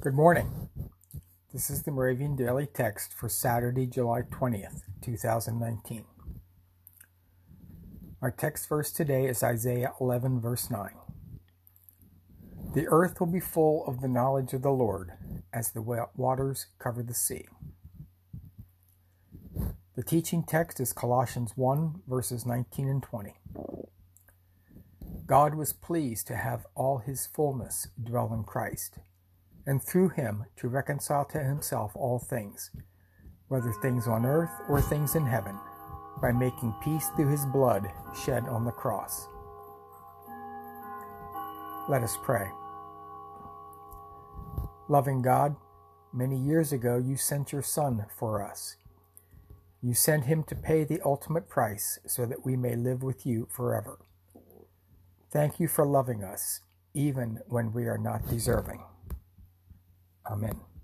Good morning. This is the Moravian Daily Text for Saturday, July 20th, 2019. Our text verse today is Isaiah 11, verse 9. The earth will be full of the knowledge of the Lord as the waters cover the sea. The teaching text is Colossians 1, verses 19 and 20. God was pleased to have all his fullness dwell in Christ and through him to reconcile to himself all things, whether things on earth or things in heaven, by making peace through his blood shed on the cross. Let us pray. Loving God, many years ago you sent your Son for us. You sent him to pay the ultimate price so that we may live with you forever. Thank you for loving us, even when we are not deserving. Amen.